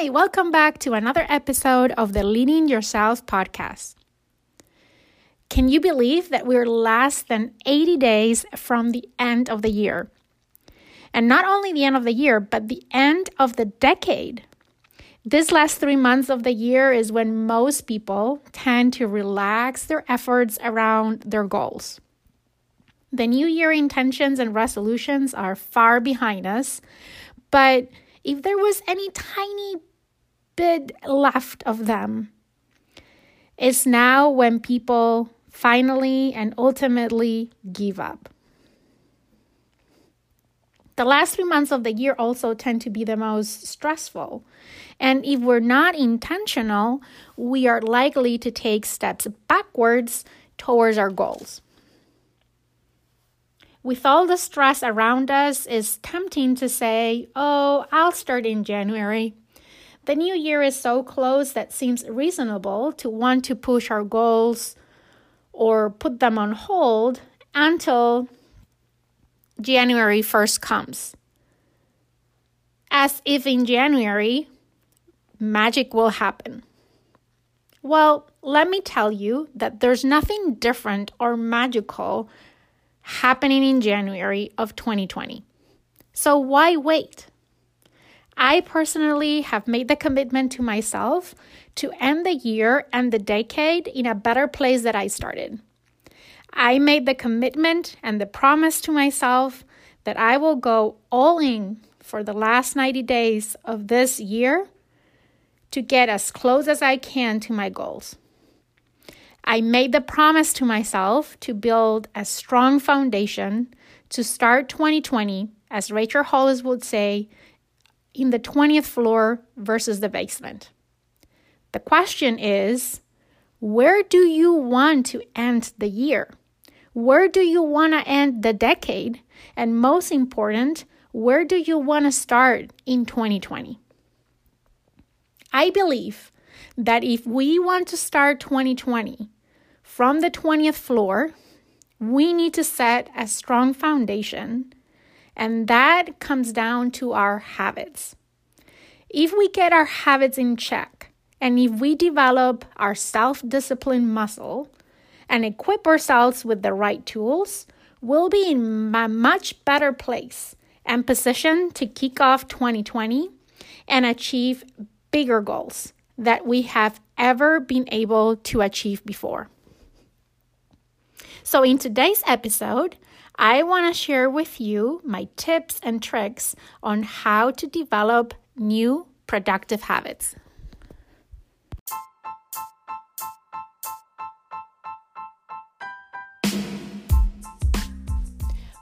Hi, welcome back to another episode of the Leading Yourself podcast. Can you believe that we're less than 80 days from the end of the year? And not only the end of the year, but the end of the decade. This last three months of the year is when most people tend to relax their efforts around their goals. The new year intentions and resolutions are far behind us, but if there was any tiny bit left of them, it's now when people finally and ultimately give up. The last three months of the year also tend to be the most stressful. And if we're not intentional, we are likely to take steps backwards towards our goals. With all the stress around us, it's tempting to say, Oh, I'll start in January. The new year is so close that seems reasonable to want to push our goals or put them on hold until January 1st comes. As if in January, magic will happen. Well, let me tell you that there's nothing different or magical happening in January of 2020. So why wait? I personally have made the commitment to myself to end the year and the decade in a better place that I started. I made the commitment and the promise to myself that I will go all in for the last 90 days of this year to get as close as I can to my goals. I made the promise to myself to build a strong foundation to start 2020, as Rachel Hollis would say, in the 20th floor versus the basement. The question is where do you want to end the year? Where do you want to end the decade? And most important, where do you want to start in 2020? I believe that if we want to start 2020 from the 20th floor, we need to set a strong foundation, and that comes down to our habits. If we get our habits in check, and if we develop our self discipline muscle and equip ourselves with the right tools, we'll be in a much better place and position to kick off 2020 and achieve bigger goals that we have ever been able to achieve before. So, in today's episode, I want to share with you my tips and tricks on how to develop new productive habits.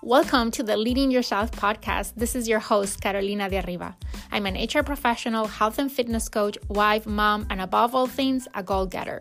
Welcome to the Leading Yourself podcast. This is your host, Carolina de Arriba. I'm an HR professional, health and fitness coach, wife, mom, and above all things, a goal getter.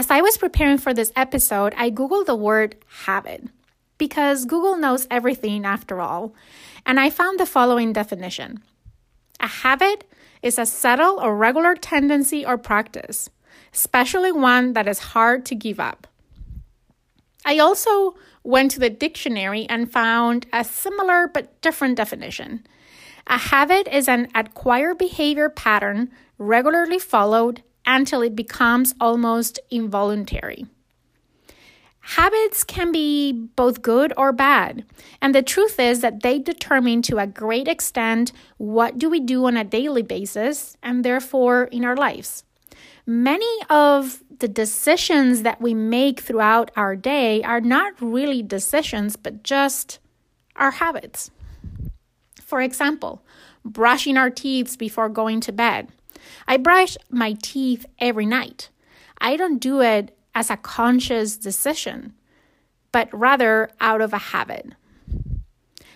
As I was preparing for this episode, I Googled the word habit because Google knows everything after all, and I found the following definition A habit is a subtle or regular tendency or practice, especially one that is hard to give up. I also went to the dictionary and found a similar but different definition. A habit is an acquired behavior pattern regularly followed until it becomes almost involuntary. Habits can be both good or bad, and the truth is that they determine to a great extent what do we do on a daily basis and therefore in our lives. Many of the decisions that we make throughout our day are not really decisions but just our habits. For example, brushing our teeth before going to bed I brush my teeth every night. I don't do it as a conscious decision, but rather out of a habit.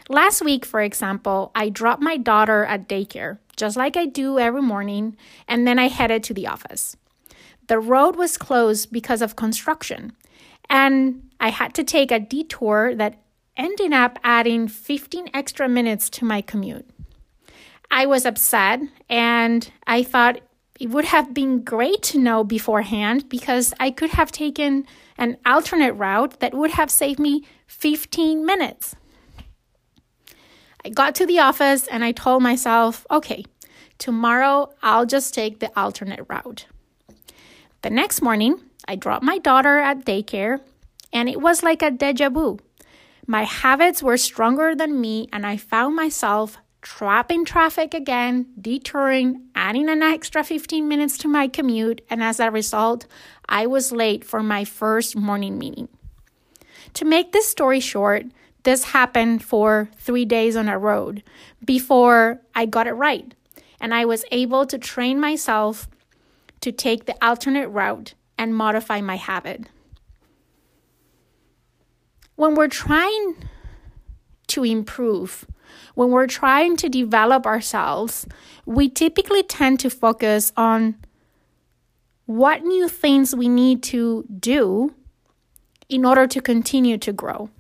Last week, for example, I dropped my daughter at daycare just like I do every morning, and then I headed to the office. The road was closed because of construction, and I had to take a detour that ended up adding 15 extra minutes to my commute. I was upset and I thought it would have been great to know beforehand because I could have taken an alternate route that would have saved me 15 minutes. I got to the office and I told myself, okay, tomorrow I'll just take the alternate route. The next morning, I dropped my daughter at daycare and it was like a deja vu. My habits were stronger than me, and I found myself trapped in traffic again, detouring, adding an extra 15 minutes to my commute, and as a result, I was late for my first morning meeting. To make this story short, this happened for three days on a road before I got it right, and I was able to train myself to take the alternate route and modify my habit when we're trying to improve, when we're trying to develop ourselves, we typically tend to focus on what new things we need to do in order to continue to grow.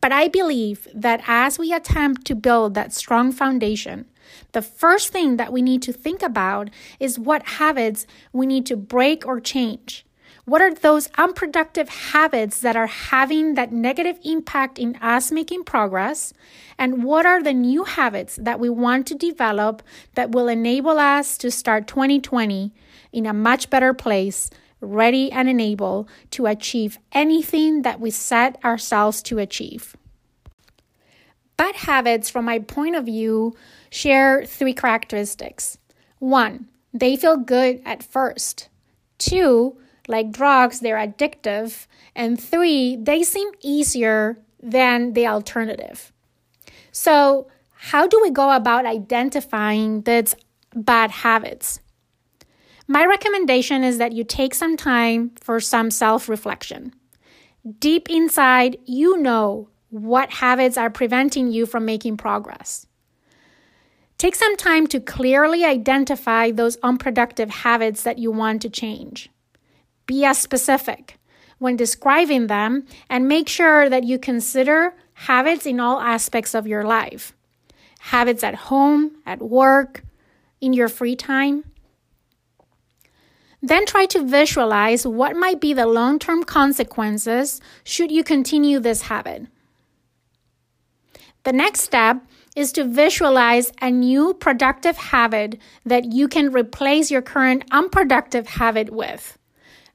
But I believe that as we attempt to build that strong foundation, the first thing that we need to think about is what habits we need to break or change. What are those unproductive habits that are having that negative impact in us making progress? And what are the new habits that we want to develop that will enable us to start 2020 in a much better place, ready and enabled to achieve anything that we set ourselves to achieve? Bad habits, from my point of view, share three characteristics. One, they feel good at first. Two, like drugs, they're addictive. And three, they seem easier than the alternative. So, how do we go about identifying these bad habits? My recommendation is that you take some time for some self reflection. Deep inside, you know what habits are preventing you from making progress. Take some time to clearly identify those unproductive habits that you want to change. Be as specific when describing them and make sure that you consider habits in all aspects of your life habits at home, at work, in your free time. Then try to visualize what might be the long term consequences should you continue this habit. The next step is to visualize a new productive habit that you can replace your current unproductive habit with.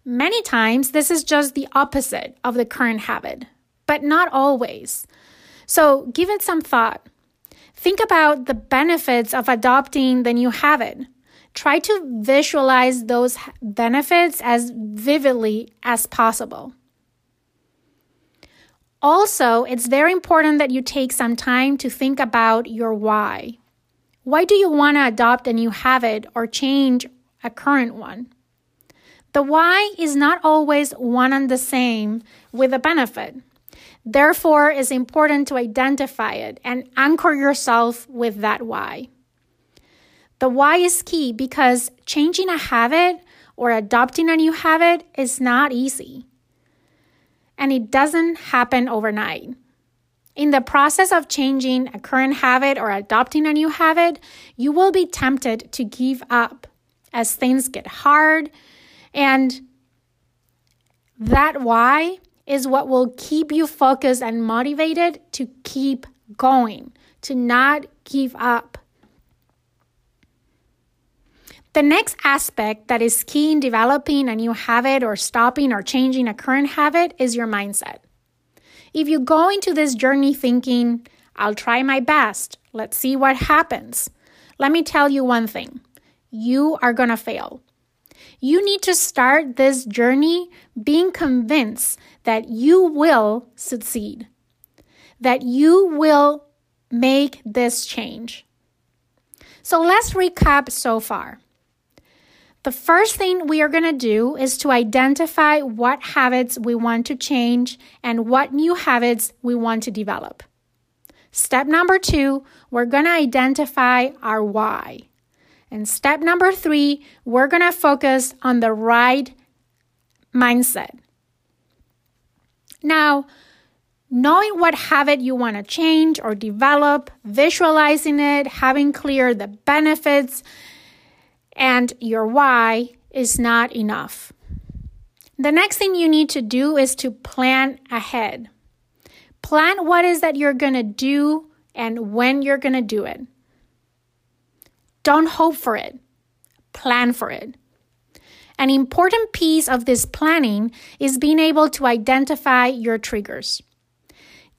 Many times, this is just the opposite of the current habit, but not always. So give it some thought. Think about the benefits of adopting the new habit. Try to visualize those benefits as vividly as possible. Also, it's very important that you take some time to think about your why. Why do you want to adopt a new habit or change a current one? The why is not always one and the same with the benefit. Therefore, it's important to identify it and anchor yourself with that why. The why is key because changing a habit or adopting a new habit is not easy. And it doesn't happen overnight. In the process of changing a current habit or adopting a new habit, you will be tempted to give up as things get hard and that why is what will keep you focused and motivated to keep going, to not give up. The next aspect that is key in developing a new habit or stopping or changing a current habit is your mindset. If you go into this journey thinking, I'll try my best, let's see what happens, let me tell you one thing you are to fail. You need to start this journey being convinced that you will succeed, that you will make this change. So let's recap so far. The first thing we are going to do is to identify what habits we want to change and what new habits we want to develop. Step number two, we're going to identify our why. And step number three, we're going to focus on the right mindset. Now, knowing what habit you want to change or develop, visualizing it, having clear the benefits, and your why is not enough. The next thing you need to do is to plan ahead. Plan what is that you're going to do and when you're going to do it. Don't hope for it, plan for it. An important piece of this planning is being able to identify your triggers.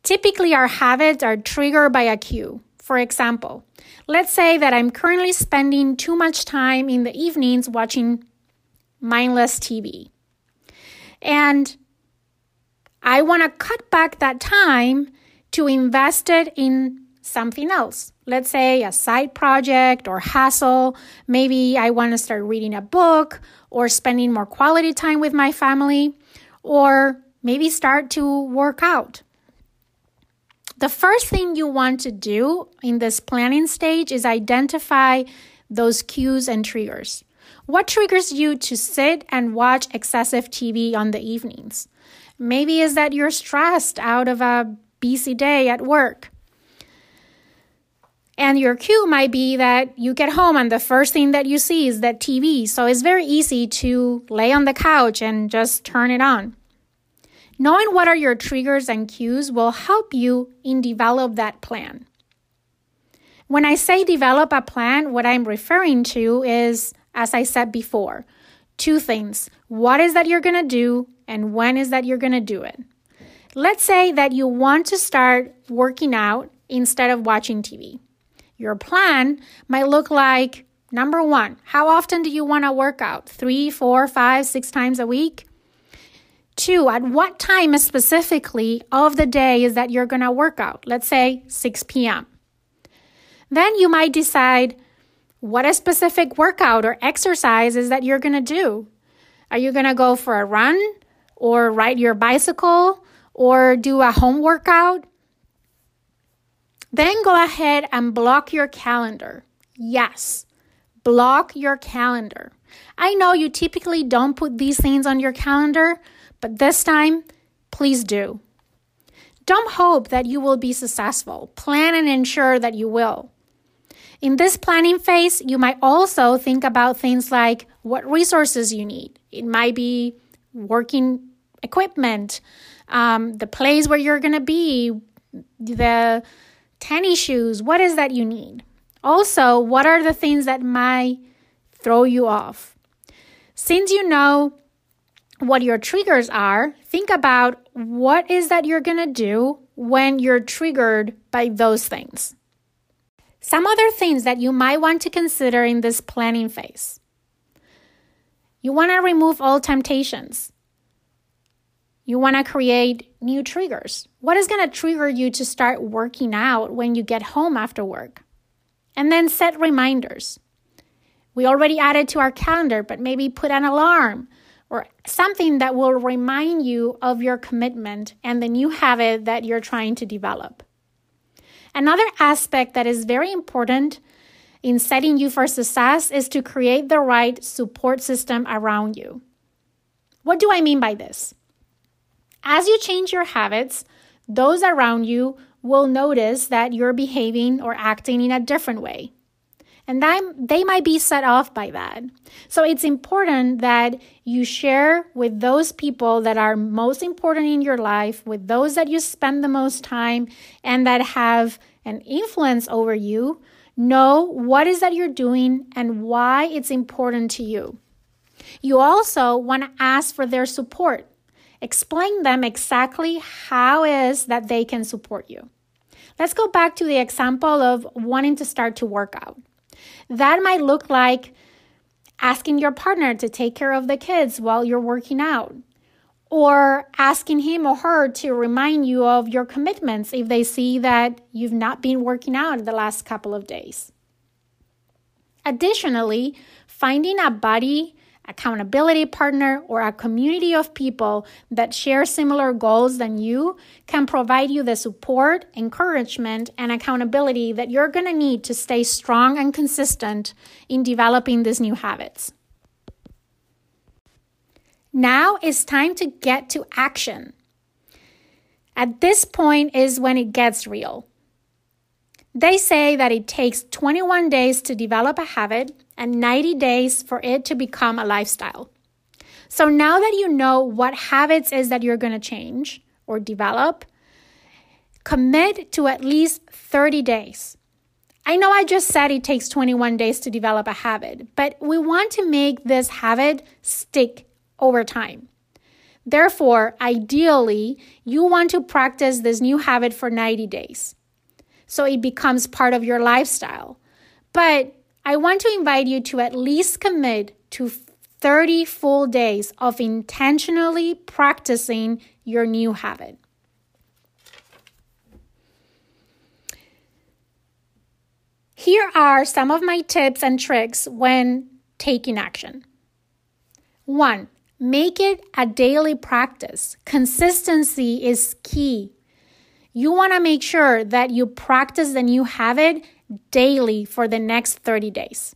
Typically, our habits are triggered by a cue. For example, let's say that I'm currently spending too much time in the evenings watching mindless TV. And I want to cut back that time to invest it in something else. Let's say a side project or hassle. Maybe I want to start reading a book or spending more quality time with my family or maybe start to work out. The first thing you want to do in this planning stage is identify those cues and triggers. What triggers you to sit and watch excessive TV on the evenings? Maybe is that you're stressed out of a busy day at work. And your cue might be that you get home and the first thing that you see is that TV. So it's very easy to lay on the couch and just turn it on. Knowing what are your triggers and cues will help you in develop that plan. When I say develop a plan, what I'm referring to is, as I said before, two things. What is that you're going to do and when is that you're going to do it? Let's say that you want to start working out instead of watching TV. Your plan might look like number one, how often do you want to work out? Three, four, five, six times a week? Two, at what time specifically of the day is that you're going to work out? Let's say 6 p.m. Then you might decide what a specific workout or exercise is that you're going to do. Are you going to go for a run or ride your bicycle or do a home workout? Then go ahead and block your calendar. Yes, block your calendar. I know you typically don't put these things on your calendar, but this time, please do. Don't hope that you will be successful. Plan and ensure that you will. In this planning phase, you might also think about things like what resources you need. It might be working equipment, um, the place where you're going to be, the tennis shoes. What is that you need? Also, what are the things that might throw you off? Since you know what your triggers are, think about what is that you're going to do when you're triggered by those things. Some other things that you might want to consider in this planning phase. You want to remove all temptations. You want to create new triggers. What is going to trigger you to start working out when you get home after work? And then set reminders. We already added to our calendar, but maybe put an alarm or something that will remind you of your commitment and the new habit that you're trying to develop. Another aspect that is very important in setting you for success is to create the right support system around you. What do I mean by this? As you change your habits, those around you will notice that you're behaving or acting in a different way and that they might be set off by that. So it's important that you share with those people that are most important in your life, with those that you spend the most time and that have an influence over you. Know what is that you're doing and why it's important to you. You also want to ask for their support. Explain them exactly how is that they can support you. Let's go back to the example of wanting to start to work out. That might look like asking your partner to take care of the kids while you're working out, or asking him or her to remind you of your commitments if they see that you've not been working out the last couple of days. Additionally, finding a buddy, accountability partner, or a community of people that share similar goals than you can provide you the support, encouragement, and accountability that you're going to need to stay strong and consistent in developing these new habits. Now it's time to get to action. At this point is when it gets real. They say that it takes 21 days to develop a habit and 90 days for it to become a lifestyle. So now that you know what habits is that you're going to change or develop, commit to at least 30 days. I know I just said it takes 21 days to develop a habit, but we want to make this habit stick over time. Therefore, ideally, you want to practice this new habit for 90 days so it becomes part of your lifestyle. But I want to invite you to at least commit to 30 full days of intentionally practicing your new habit. Here are some of my tips and tricks when taking action. One, make it a daily practice. Consistency is key. You want to make sure that you practice the new habit daily for the next 30 days.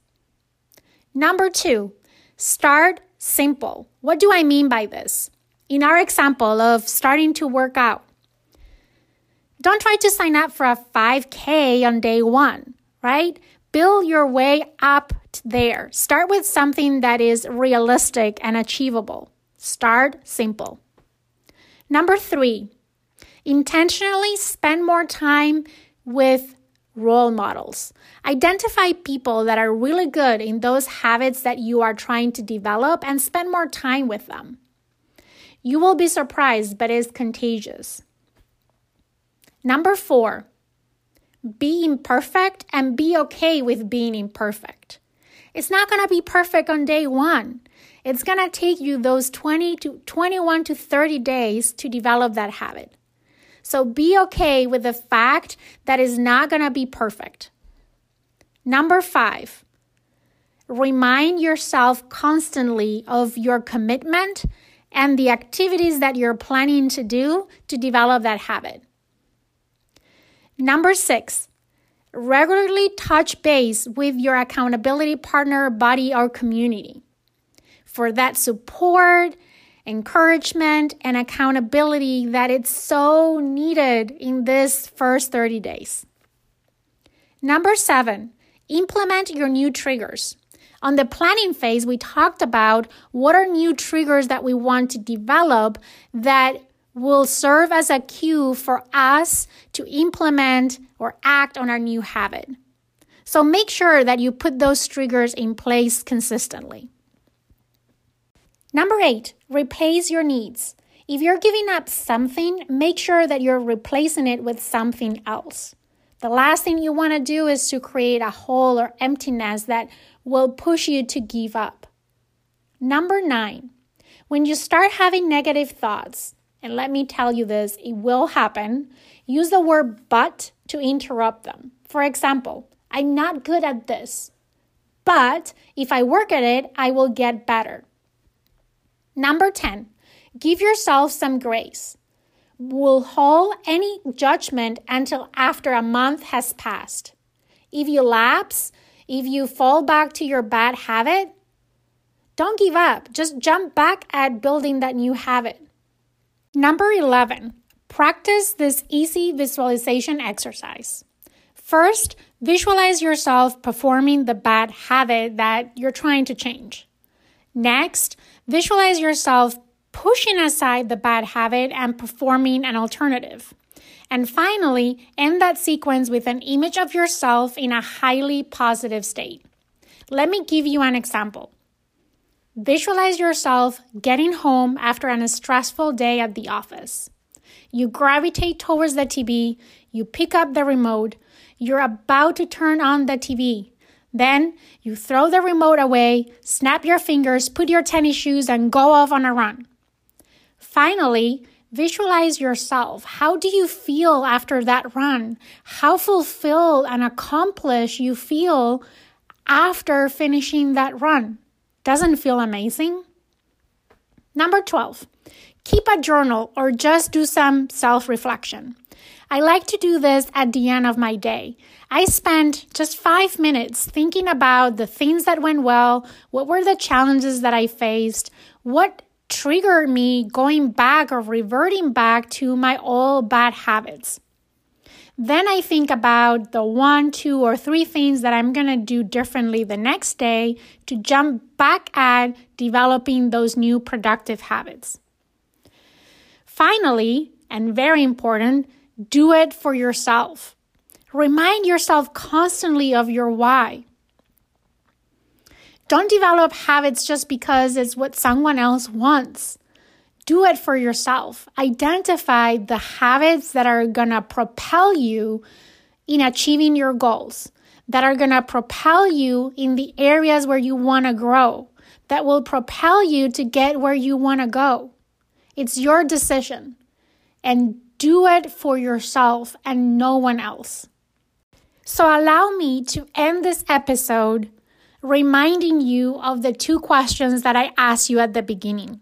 Number two, start simple. What do I mean by this? In our example of starting to work out, don't try to sign up for a 5K on day one, right? Build your way up there. Start with something that is realistic and achievable. Start simple. Number three, intentionally spend more time with role models. Identify people that are really good in those habits that you are trying to develop and spend more time with them. You will be surprised, but it's contagious. Number four, be imperfect and be okay with being imperfect. It's not going to be perfect on day one. It's going to take you those 20 to 21 to 30 days to develop that habit. So be okay with the fact that it's not going to be perfect. Number five, remind yourself constantly of your commitment and the activities that you're planning to do to develop that habit. Number six, regularly touch base with your accountability partner, body, or community for that support encouragement, and accountability that it's so needed in this first 30 days. Number seven, implement your new triggers. On the planning phase, we talked about what are new triggers that we want to develop that will serve as a cue for us to implement or act on our new habit. So make sure that you put those triggers in place consistently. Number eight, replace your needs. If you're giving up something, make sure that you're replacing it with something else. The last thing you want to do is to create a hole or emptiness that will push you to give up. Number nine, when you start having negative thoughts, and let me tell you this, it will happen, use the word but to interrupt them. For example, I'm not good at this, but if I work at it, I will get better. Number 10, give yourself some grace. We'll hold any judgment until after a month has passed. If you lapse, if you fall back to your bad habit, don't give up. Just jump back at building that new habit. Number 11, practice this easy visualization exercise. First, visualize yourself performing the bad habit that you're trying to change. Next, visualize yourself pushing aside the bad habit and performing an alternative. And finally, end that sequence with an image of yourself in a highly positive state. Let me give you an example. Visualize yourself getting home after a stressful day at the office. You gravitate towards the TV, you pick up the remote, you're about to turn on the TV. Then you throw the remote away, snap your fingers, put your tennis shoes, and go off on a run. Finally, visualize yourself. How do you feel after that run? How fulfilled and accomplished you feel after finishing that run? doesn't feel amazing? Number 12, keep a journal or just do some self reflection. I like to do this at the end of my day. I spend just five minutes thinking about the things that went well, what were the challenges that I faced, what triggered me going back or reverting back to my old bad habits. Then I think about the one, two, or three things that I'm going to do differently the next day to jump back at developing those new productive habits. Finally, and very important, do it for yourself. Remind yourself constantly of your why. Don't develop habits just because it's what someone else wants. Do it for yourself. Identify the habits that are going to propel you in achieving your goals, that are going to propel you in the areas where you want to grow, that will propel you to get where you want to go. It's your decision. And do it for yourself and no one else. So, allow me to end this episode reminding you of the two questions that I asked you at the beginning.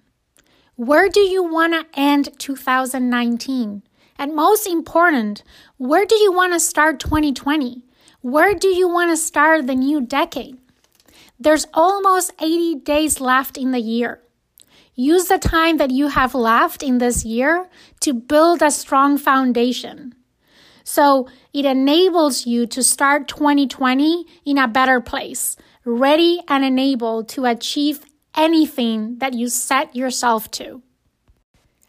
Where do you want to end 2019? And most important, where do you want to start 2020? Where do you want to start the new decade? There's almost 80 days left in the year. Use the time that you have left in this year to build a strong foundation. So it enables you to start 2020 in a better place, ready and enabled to achieve anything that you set yourself to.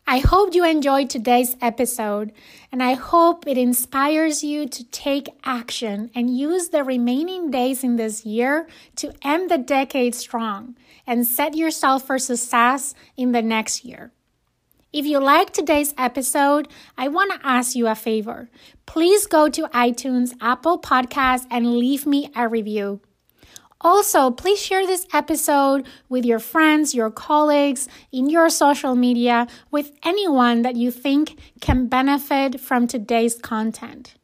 I hope you enjoyed today's episode, and I hope it inspires you to take action and use the remaining days in this year to end the decade strong and set yourself for success in the next year. If you like today's episode, I want to ask you a favor. Please go to iTunes, Apple Podcasts, and leave me a review. Also, please share this episode with your friends, your colleagues, in your social media, with anyone that you think can benefit from today's content.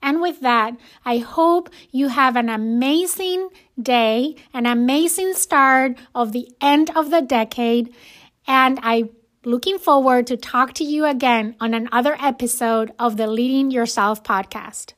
And with that, I hope you have an amazing day, an amazing start of the end of the decade, and I looking forward to talk to you again on another episode of the Leading Yourself podcast.